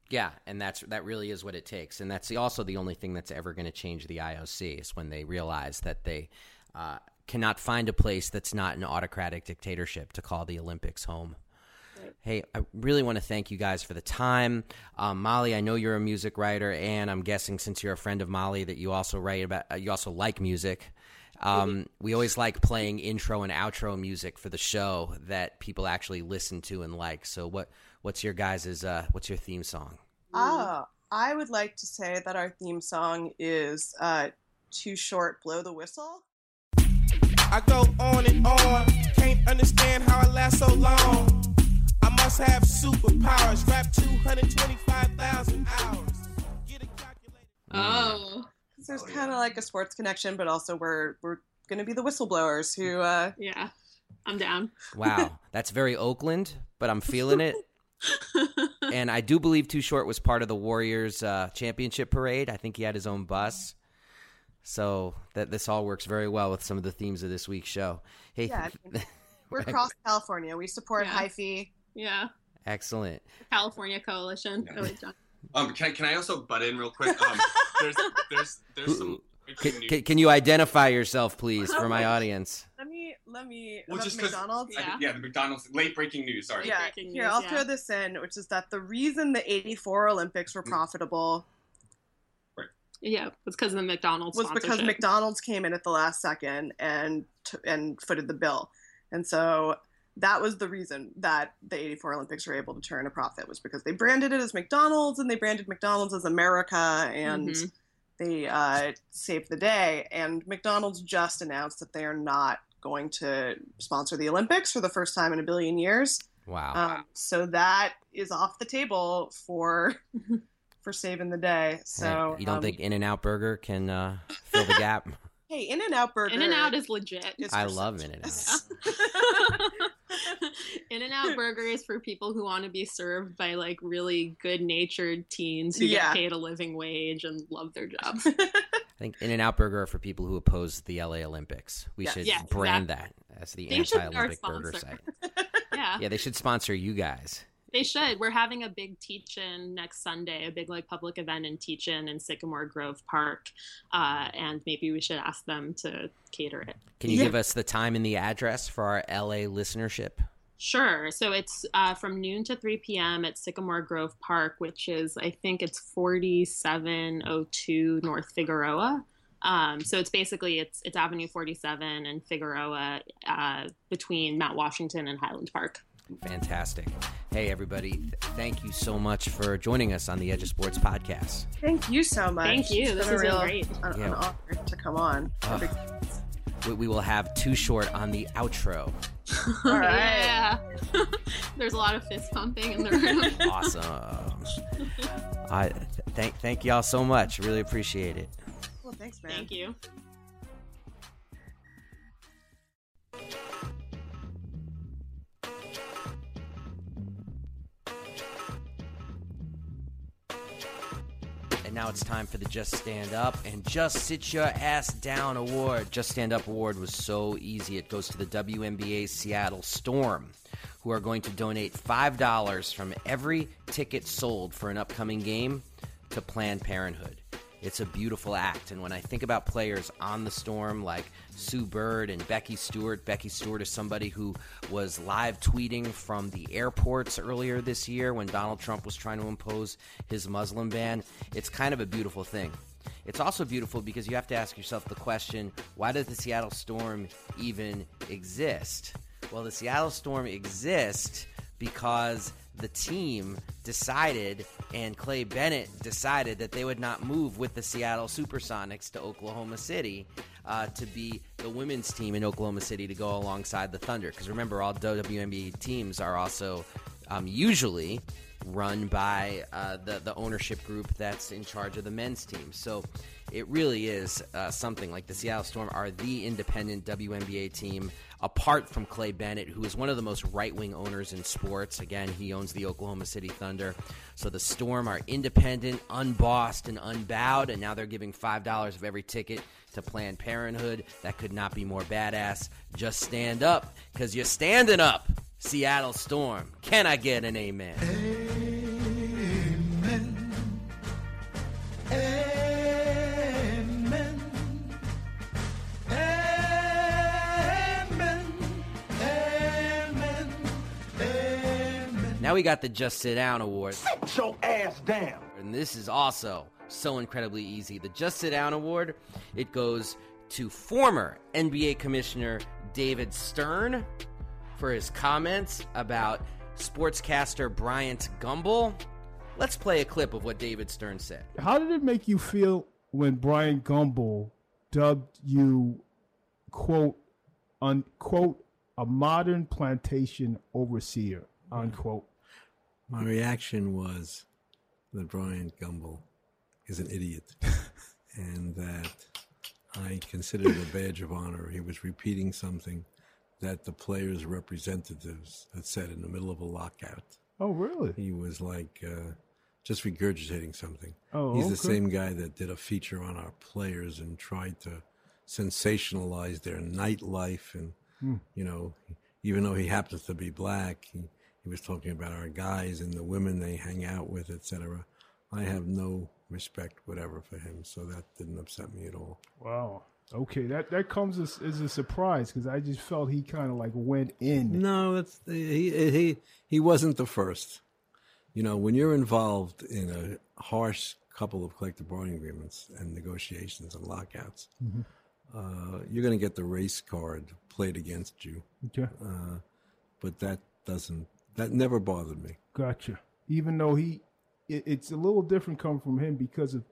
Yeah, and that's that really is what it takes, and that's also the only thing that's ever going to change the IOC is when they realize that they uh, cannot find a place that's not an autocratic dictatorship to call the Olympics home. Hey, I really want to thank you guys for the time. Um, Molly, I know you're a music writer, and I'm guessing since you're a friend of Molly that you also write about, uh, you also like music. Um, we always like playing intro and outro music for the show that people actually listen to and like. So, what what's your guys's uh, what's your theme song? Oh, I would like to say that our theme song is uh, "Too Short, Blow the Whistle." I go on and on, can't understand how I last so long. I must have superpowers, rap 225,000 hours. Get a calculator. Oh, There's kind of like a sports connection, but also we're we're gonna be the whistleblowers who uh, yeah. I'm down. Wow, that's very Oakland, but I'm feeling it. and I do believe Too Short was part of the Warriors uh, championship parade. I think he had his own bus. So that this all works very well with some of the themes of this week's show. Hey, Yeah, I mean, we're across California. We support Yeah. hyphy. Yeah. excellent. California Coalition. Yeah. Go John. Um, can, can I also butt in real quick? Um, there's there's there's some Can, can, can you identify yourself, please, for my audience? Let me let me Well, about just 'cause- McDonald's. I- Yeah. yeah, the McDonald's late breaking news. Sorry. Yeah, Breaking here news, I'll yeah. throw this in, which is that the reason the '84 Olympics were Mm. profitable Yeah, it's because of the McDonald's was because. McDonald's came in at the last second and t- and footed the bill, and so that was the reason that the '84 Olympics were able to turn a profit was because they branded it as McDonald's and they branded McDonald's as America and Mhm. they uh, saved the day. And McDonald's just announced that they are not going to sponsor the Olympics for the first time in a billion years. Wow. Um, so that is off the table for for saving the day. So Hey, you don't um, think In and Out Burger can uh, fill the gap? Hey, In and Out Burger. In and Out is legit. is I love In-N-Out. In and Out Burger is for people who want to be served by like really good natured teens who Yeah. get paid a living wage and love their jobs. I think In and Out Burger are for people who oppose the LA Olympics. We Yes. should Yes, brand that as the They should be our anti-Olympic burger site. yeah. Yeah, they should sponsor you guys. They should. We're having a big teach-in next Sunday, a big like public event in teach-in in Sycamore Grove Park, uh, and maybe we should ask them to cater it. Can you Yeah. give us the time and the address for our LA listenership? Sure. So it's uh, from noon to 3 p.m. at Sycamore Grove Park, which is, I think it's 4702 North Figueroa. Um, so it's basically it's it's Avenue 47 and Figueroa uh, between Mount Washington and Highland Park. Fantastic. Hey, everybody. Th- thank you so much for joining us on the Edge of Sports podcast. Thank you so much. Thank you. It's This is a real, great. An, an honor to come on. Ugh. We, we will have Too Short on the outro. All right. yeah. There's a lot of fist pumping in the room. Awesome. I th- thank thank y'all so much. Really appreciate it. Well, thanks, man. Thank you. Now it's time for the Just Stand Up and Just Sit Your Ass Down award. Just Stand Up award was so easy. It goes to the WNBA Seattle Storm, who are going to donate $5 from every ticket sold for an upcoming game to Planned Parenthood. It's a beautiful act. And when I think about players on the Storm like Sue Bird and Becky Stewart, Becky Stewart is somebody who was live tweeting from the airports earlier this year when Donald Trump was trying to impose his Muslim ban. It's kind of a beautiful thing. It's also beautiful because you have to ask yourself the question why does the Seattle Storm even exist? Well, the Seattle Storm exists because the team decided and Clay Bennett decided that they would not move with the Seattle Supersonics to Oklahoma City uh, to be the women's team in Oklahoma City to go alongside the Thunder. Because remember, all WNBA teams are also um, usually run by uh, the the ownership group that's in charge of the men's team. So it really is uh, something like the Seattle Storm are the independent WNBA team apart from Clay Bennett, who is one of the most right wing owners in sports. Again, he owns the Oklahoma City Thunder. So the Storm are independent, unbossed, and unbowed, and now they're giving $5 of every ticket to Planned Parenthood. That could not be more badass. Just stand up, because you're standing up. Seattle Storm. Can I get an amen? Amen. Now we got the Just Sit Down Award. Sit your ass down. And this is also so incredibly easy. The Just Sit Down Award, it goes to former NBA Commissioner David Stern for his comments about sportscaster Bryant Gumbel. Let's play a clip of what David Stern said. How did it make you feel when Brian Gumbel dubbed you, quote, unquote, a modern plantation overseer, unquote? My reaction was that Brian Gumbel is an idiot and that I considered it a badge of honor. He was repeating something that the players' representatives had said in the middle of a lockout. Oh, really? He was like uh, just regurgitating something. Oh, He's the same guy that did a feature on our players and tried to sensationalize their nightlife. And, Hmm. you know, even though he happens to be black, he, he was talking about our guys and the women they hang out with, etc. I have no respect whatever for him, so that didn't upset me at all. Wow. Okay, that that comes as, as a surprise because I just felt he kind of like went in. No, that's he he he wasn't the first. You know, when you're involved in a harsh couple of collective bargaining agreements and negotiations and lockouts, Mhm. uh, you're going to get the race card played against you. Okay. Uh, but that doesn't that never bothered me. Gotcha. Even though he, it, it's a little different coming from him because of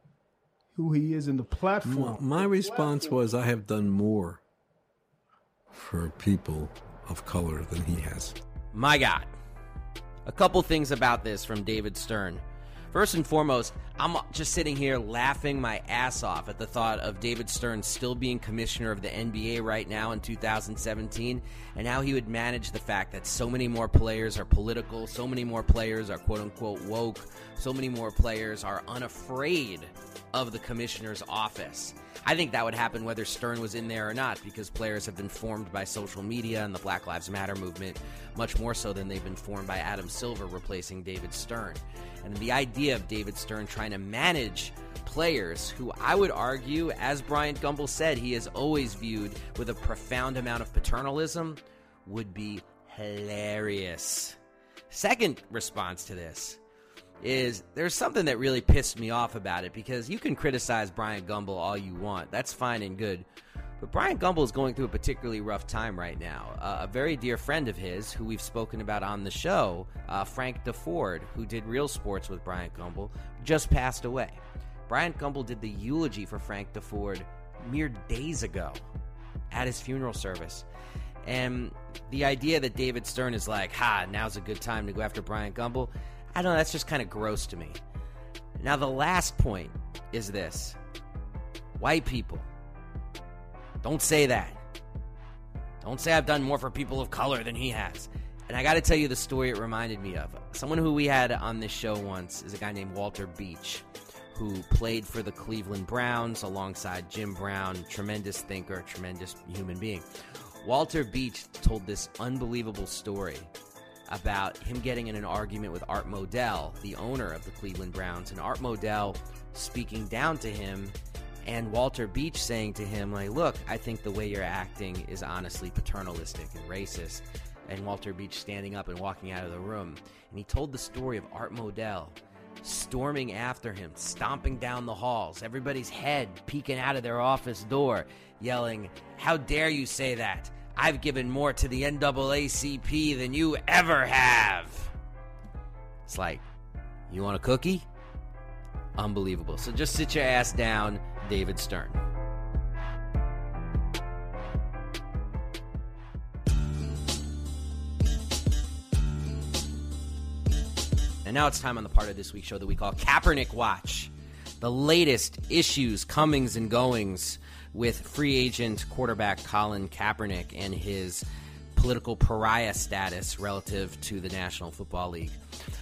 who he is in the My, platform. my response was, I have done more for people of color than he has. My God. A couple things about this from David Stern. First and foremost, I'm just sitting here laughing my ass off at the thought of David Stern still being commissioner of the NBA right now in 2017 and how he would manage the fact that so many more players are political, so many more players are quote unquote woke, so many more players are unafraid of the commissioner's office. I think that would happen whether Stern was in there or not because players have been formed by social media and the Black Lives Matter movement much more so than they've been formed by Adam Silver replacing David Stern. And the idea of David Stern trying to manage players who I would argue, as Brian Gumbel said, he is always viewed with a profound amount of paternalism would be hilarious. Second response to this is there's something that really pissed me off about it because you can criticize Brian Gumbel all you want. That's fine and good. But Brian Gumbel is going through a particularly rough time right now. Uh, a very dear friend of his, who we've spoken about on the show, uh, Frank Deford, who did Real Sports with Brian Gumbel, just passed away. Brian Gumbel did the eulogy for Frank Deford mere days ago at his funeral service. And the idea that David Stern is like, ha, now's a good time to go after Brian Gumbel, I don't know, that's just kind of gross to me. Now, the last point is this white people, don't say that. Don't say I've done more for people of color than he has. And I got to tell you the story it reminded me of. Someone who we had on this show once is a guy named Walter Beach, who played for the Cleveland Browns alongside Jim Brown, tremendous thinker, tremendous human being. Walter Beach told this unbelievable story about him getting in an argument with Art Modell, the owner of the Cleveland Browns, and Art Modell speaking down to him and Walter Beach saying to him like, "Look, I think the way you're acting is honestly paternalistic and racist." And Walter Beach standing up and walking out of the room. And he told the story of Art Modell storming after him, stomping down the halls, everybody's head peeking out of their office door, yelling, How dare you say that? I've given more to the NAACP than you ever have. It's like, you want a cookie? Unbelievable. So just sit your ass down, David Stern. And now it's time on the part of this week's show that we call Kaepernick Watch. The latest issues, comings, and goings with free agent quarterback Colin Kaepernick and his political pariah status relative to the National Football League.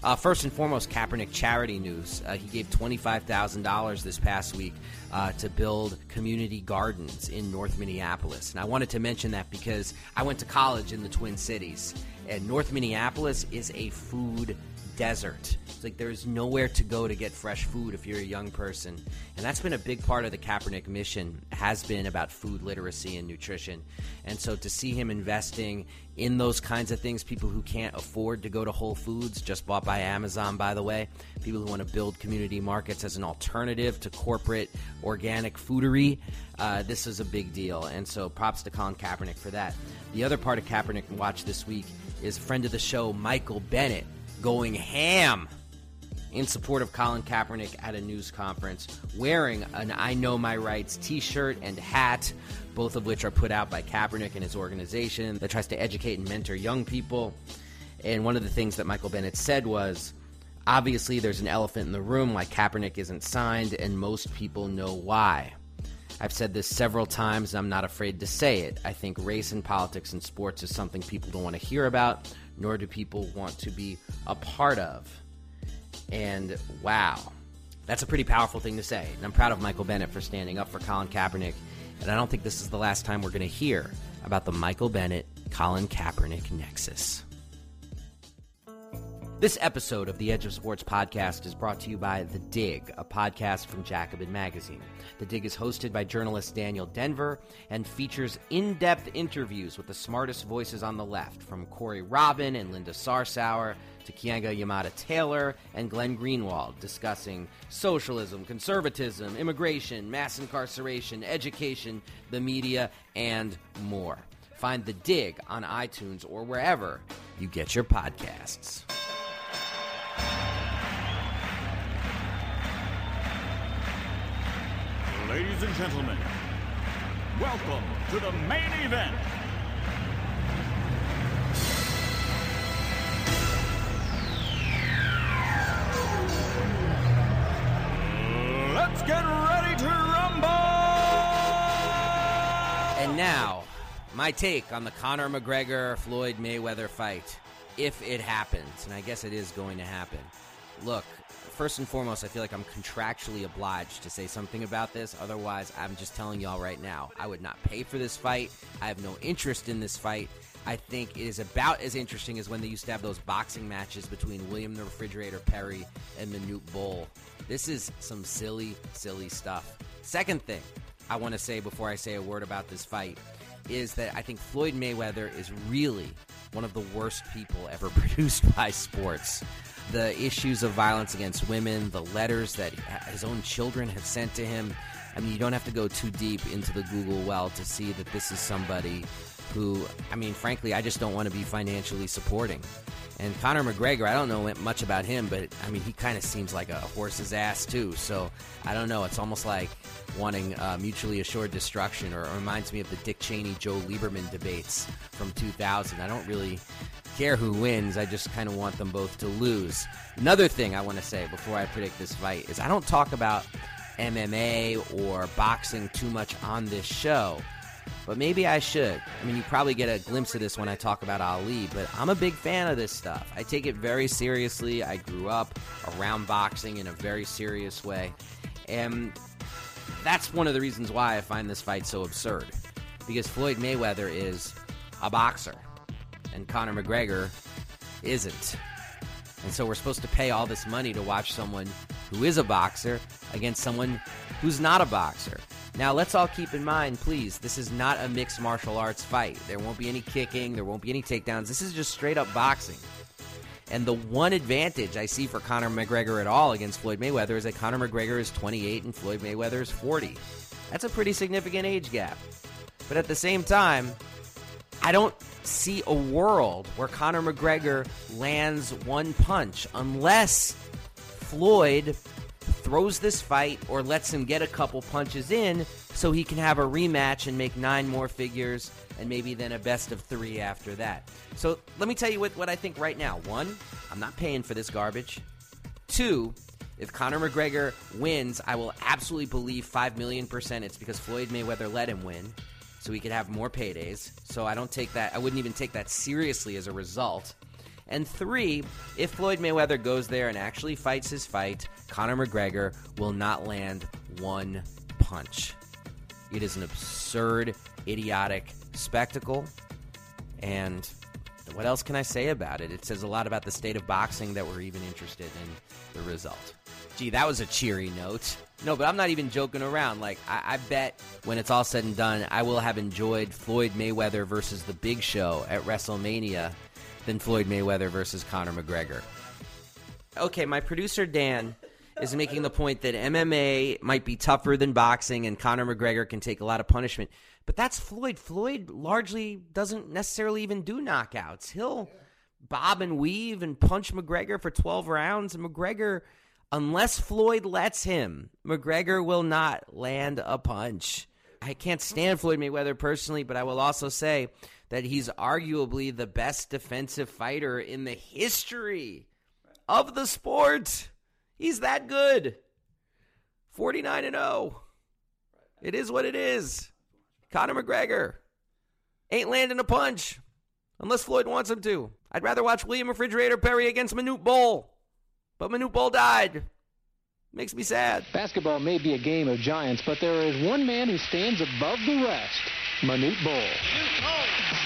Uh, first and foremost, Kaepernick charity news. Uh, he gave $25,000 this past week uh, to build community gardens in North Minneapolis. And I wanted to mention that because I went to college in the Twin Cities, and North Minneapolis is a food desert. It's like there's nowhere to go to get fresh food if you're a young person. And that's been a big part of the Kaepernick mission, has been about food literacy and nutrition. And so to see him investing in those kinds of things, people who can't afford to go to Whole Foods, just bought by Amazon, by the way, people who want to build community markets as an alternative to corporate organic foodery, uh, this is a big deal. And so props to Colin Kaepernick for that. The other part of Kaepernick watch this week is friend of the show, Michael Bennett going ham in support of Colin Kaepernick at a news conference, wearing an I Know My Rights t shirt and hat, both of which are put out by Kaepernick and his organization that tries to educate and mentor young people. And one of the things that Michael Bennett said was obviously there's an elephant in the room why Kaepernick isn't signed, and most people know why. I've said this several times, and I'm not afraid to say it. I think race and politics and sports is something people don't want to hear about nor do people want to be a part of. And wow, that's a pretty powerful thing to say. And I'm proud of Michael Bennett for standing up for Colin Kaepernick. And I don't think this is the last time we're going to hear about the Michael Bennett Colin Kaepernick nexus. This episode of the Edge of Sports podcast is brought to you by The Dig, a podcast from Jacobin Magazine. The Dig is hosted by journalist Daniel Denvir and features in depth interviews with the smartest voices on the left, from Corey Robin and Linda Sarsour to Keeanga-Yamahtta Taylor and Glenn Greenwald, discussing socialism, conservatism, immigration, mass incarceration, education, the media, and more. Find The Dig on iTunes or wherever you get your podcasts. Ladies and gentlemen, welcome to the main event. Let's get ready to rumble! And now, my take on the Conor McGregor Floyd Mayweather fight, if it happens, and I guess it is going to happen. Look, first and foremost, I feel like I'm contractually obliged to say something about this. Otherwise, I'm just telling y'all right now, I would not pay for this fight. I have no interest in this fight. I think it is about as interesting as when they used to have those boxing matches between William the Refrigerator Perry and Manute Bol. This is some silly, silly stuff. Second thing I want to say before I say a word about this fight is that I think Floyd Mayweather is really one of the worst people ever produced by sports. The issues of violence against women, the letters that his own children have sent to him. I mean, you don't have to go too deep into the Google well to see that this is somebody who, I mean, frankly, I just don't want to be financially supporting. And Conor McGregor, I don't know much about him, but I mean, he kind of seems like a horse's ass too. So I don't know. It's almost like wanting uh, mutually assured destruction, or, or reminds me of the Dick Cheney Joe Lieberman debates from 2000. I don't really care who wins. I just kind of want them both to lose. Another thing I want to say before I predict this fight is I don't talk about MMA or boxing too much on this show but maybe I should. I mean, you probably get a glimpse of this when I talk about Ali, but I'm a big fan of this stuff. I take it very seriously. I grew up around boxing in a very serious way. And that's one of the reasons why I find this fight so absurd. Because Floyd Mayweather is a boxer, and Conor McGregor isn't. And so we're supposed to pay all this money to watch someone who is a boxer against someone who's not a boxer. Now, let's all keep in mind, please, this is not a mixed martial arts fight. There won't be any kicking, there won't be any takedowns. This is just straight up boxing. And the one advantage I see for Conor McGregor at all against Floyd Mayweather is that Conor McGregor is 28 and Floyd Mayweather is 40. That's a pretty significant age gap. But at the same time, I don't see a world where Conor McGregor lands one punch unless Floyd throws this fight or lets him get a couple punches in so he can have a rematch and make nine more figures and maybe then a best of three after that. So let me tell you what, what I think right now. One, I'm not paying for this garbage. Two, If Conor McGregor wins, I will absolutely believe 5 million percent it's because Floyd Mayweather let him win so he could have more paydays. So I don't take that, I wouldn't even take that seriously as a result. And three, if Floyd Mayweather goes there and actually fights his fight, Conor McGregor will not land one punch. It is an absurd, idiotic spectacle. And what else can I say about it? It says a lot about the state of boxing that we're even interested in the result. Gee, that was a cheery note. No, but I'm not even joking around. Like, I, I bet when it's all said and done, I will have enjoyed Floyd Mayweather versus The Big Show at WrestleMania than Floyd Mayweather versus Conor McGregor. Okay, my producer Dan is making the point that MMA might be tougher than boxing and Conor McGregor can take a lot of punishment. But that's Floyd. Floyd largely doesn't necessarily even do knockouts. He'll bob and weave and punch McGregor for 12 rounds. And McGregor, unless Floyd lets him, McGregor will not land a punch. I can't stand Floyd Mayweather personally, but I will also say that he's arguably the best defensive fighter in the history of the sport. He's that good. 49 and 0. It is what it is. Conor McGregor ain't landing a punch unless Floyd wants him to. I'd rather watch William Refrigerator Perry against Manute Bol. But Manute Bol died. Makes me sad. Basketball may be a game of giants, but there is one man who stands above the rest Manute Bol.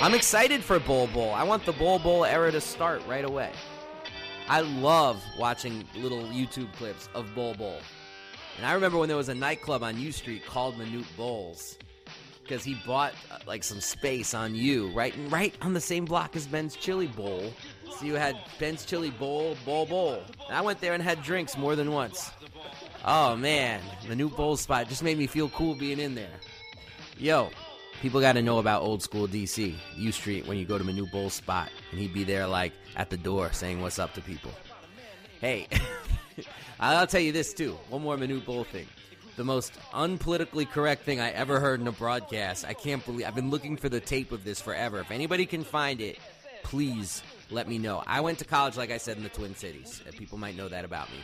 I'm excited for Bol Bol. I want the Bol Bol era to start right away. I love watching little YouTube clips of Bol Bol. And I remember when there was a nightclub on U Street called Manute Bol's because he bought uh, like some space on U, right, right on the same block as Ben's Chili Bowl. So you had Ben's Chili Bowl, Bowl Bowl. And I went there and had drinks more than once. Oh man, Manute Bol's spot just made me feel cool being in there. Yo, people got to know about old school DC, U Street, when you go to Manute Bol's spot, and he'd be there like at the door saying what's up to people. Hey, I'll tell you this too. One more Manute Bol thing. The most unpolitically correct thing I ever heard in a broadcast. I can't believe I've been looking for the tape of this forever. If anybody can find it, please let me know. I went to college, like I said, in the Twin Cities. Uh, people might know that about me.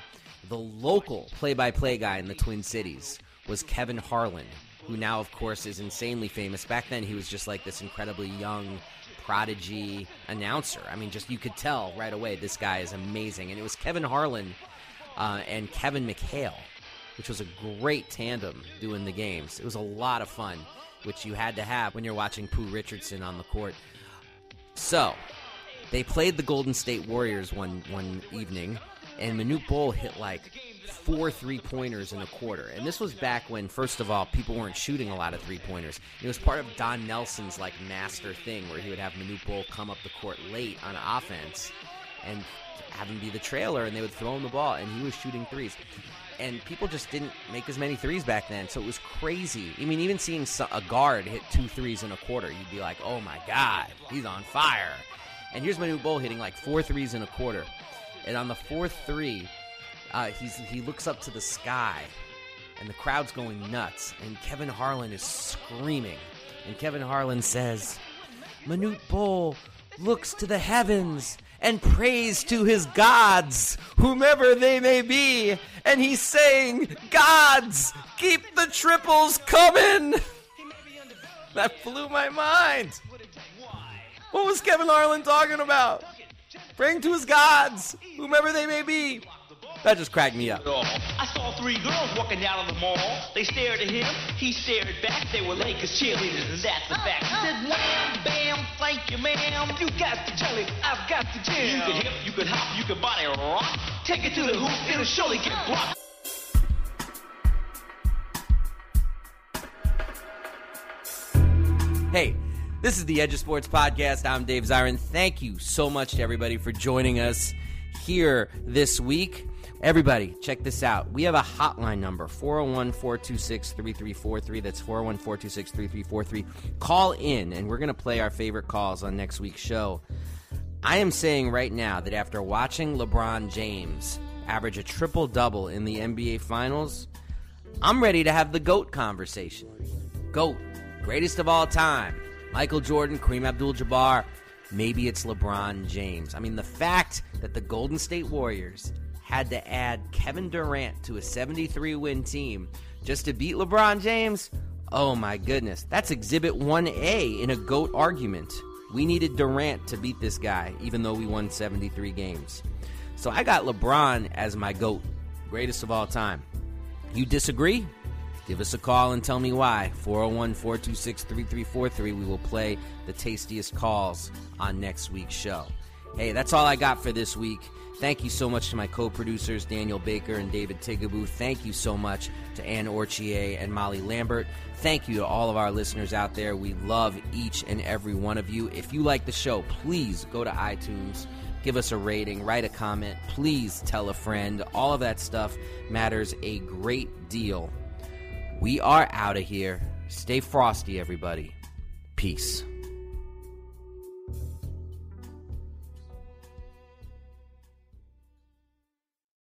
The local play by play guy in the Twin Cities was Kevin Harlan, who now, of course, is insanely famous. Back then, he was just like this incredibly young prodigy announcer. I mean, just you could tell right away this guy is amazing. And it was Kevin Harlan uh, and Kevin McHale, which was a great tandem doing the games. It was a lot of fun, which you had to have when you're watching Pooh Richardson on the court. So, they played the Golden State Warriors one one evening, and Manute Bol hit like four three pointers in a quarter. And this was back when, first of all, people weren't shooting a lot of three pointers. It was part of Don Nelson's like master thing where he would have Manute Bol come up the court late on offense and have him be the trailer, and they would throw him the ball, and he was shooting threes. And people just didn't make as many threes back then, so it was crazy. I mean, even seeing a guard hit two threes in a quarter, you'd be like, "Oh my god, he's on fire!" And here's Manute Bol hitting like four threes in a quarter, and on the fourth three, uh, he's he looks up to the sky, and the crowd's going nuts, and Kevin Harlan is screaming, and Kevin Harlan says, "Manute Bol looks to the heavens." And prays to his gods, whomever they may be. And he's saying, Gods, keep the triples coming! That blew my mind. What was Kevin Harlan talking about? Praying to his gods, whomever they may be. That just cracked me up. I saw three girls walking down on the mall. They stared at him, he stared back. They were Lakers cheerleaders, and that's a fact. He said, Wham, bam, thank you, ma'am. You got the jelly, I've got the jam. You can hip, you can hop, you can body rock. Take it to the hoop, it'll surely get blocked. Hey, this is the Edge of Sports Podcast. I'm Dave Zirin. Thank you so much to everybody for joining us here this week. Everybody, check this out. We have a hotline number 401 426 3343. That's 401 426 3343. Call in, and we're going to play our favorite calls on next week's show. I am saying right now that after watching LeBron James average a triple double in the NBA Finals, I'm ready to have the GOAT conversation. GOAT, greatest of all time. Michael Jordan, Kareem Abdul Jabbar, maybe it's LeBron James. I mean, the fact that the Golden State Warriors had to add Kevin Durant to a 73 win team just to beat LeBron James, oh my goodness. That's exhibit 1A in a GOAT argument. We needed Durant to beat this guy, even though we won 73 games. So I got LeBron as my GOAT, greatest of all time. You disagree? Give us a call and tell me why. 401 426 3343. We will play the tastiest calls on next week's show. Hey, that's all I got for this week. Thank you so much to my co producers, Daniel Baker and David Tigaboo. Thank you so much to Anne Orchier and Molly Lambert. Thank you to all of our listeners out there. We love each and every one of you. If you like the show, please go to iTunes, give us a rating, write a comment, please tell a friend. All of that stuff matters a great deal. We are out of here. Stay frosty, everybody. Peace.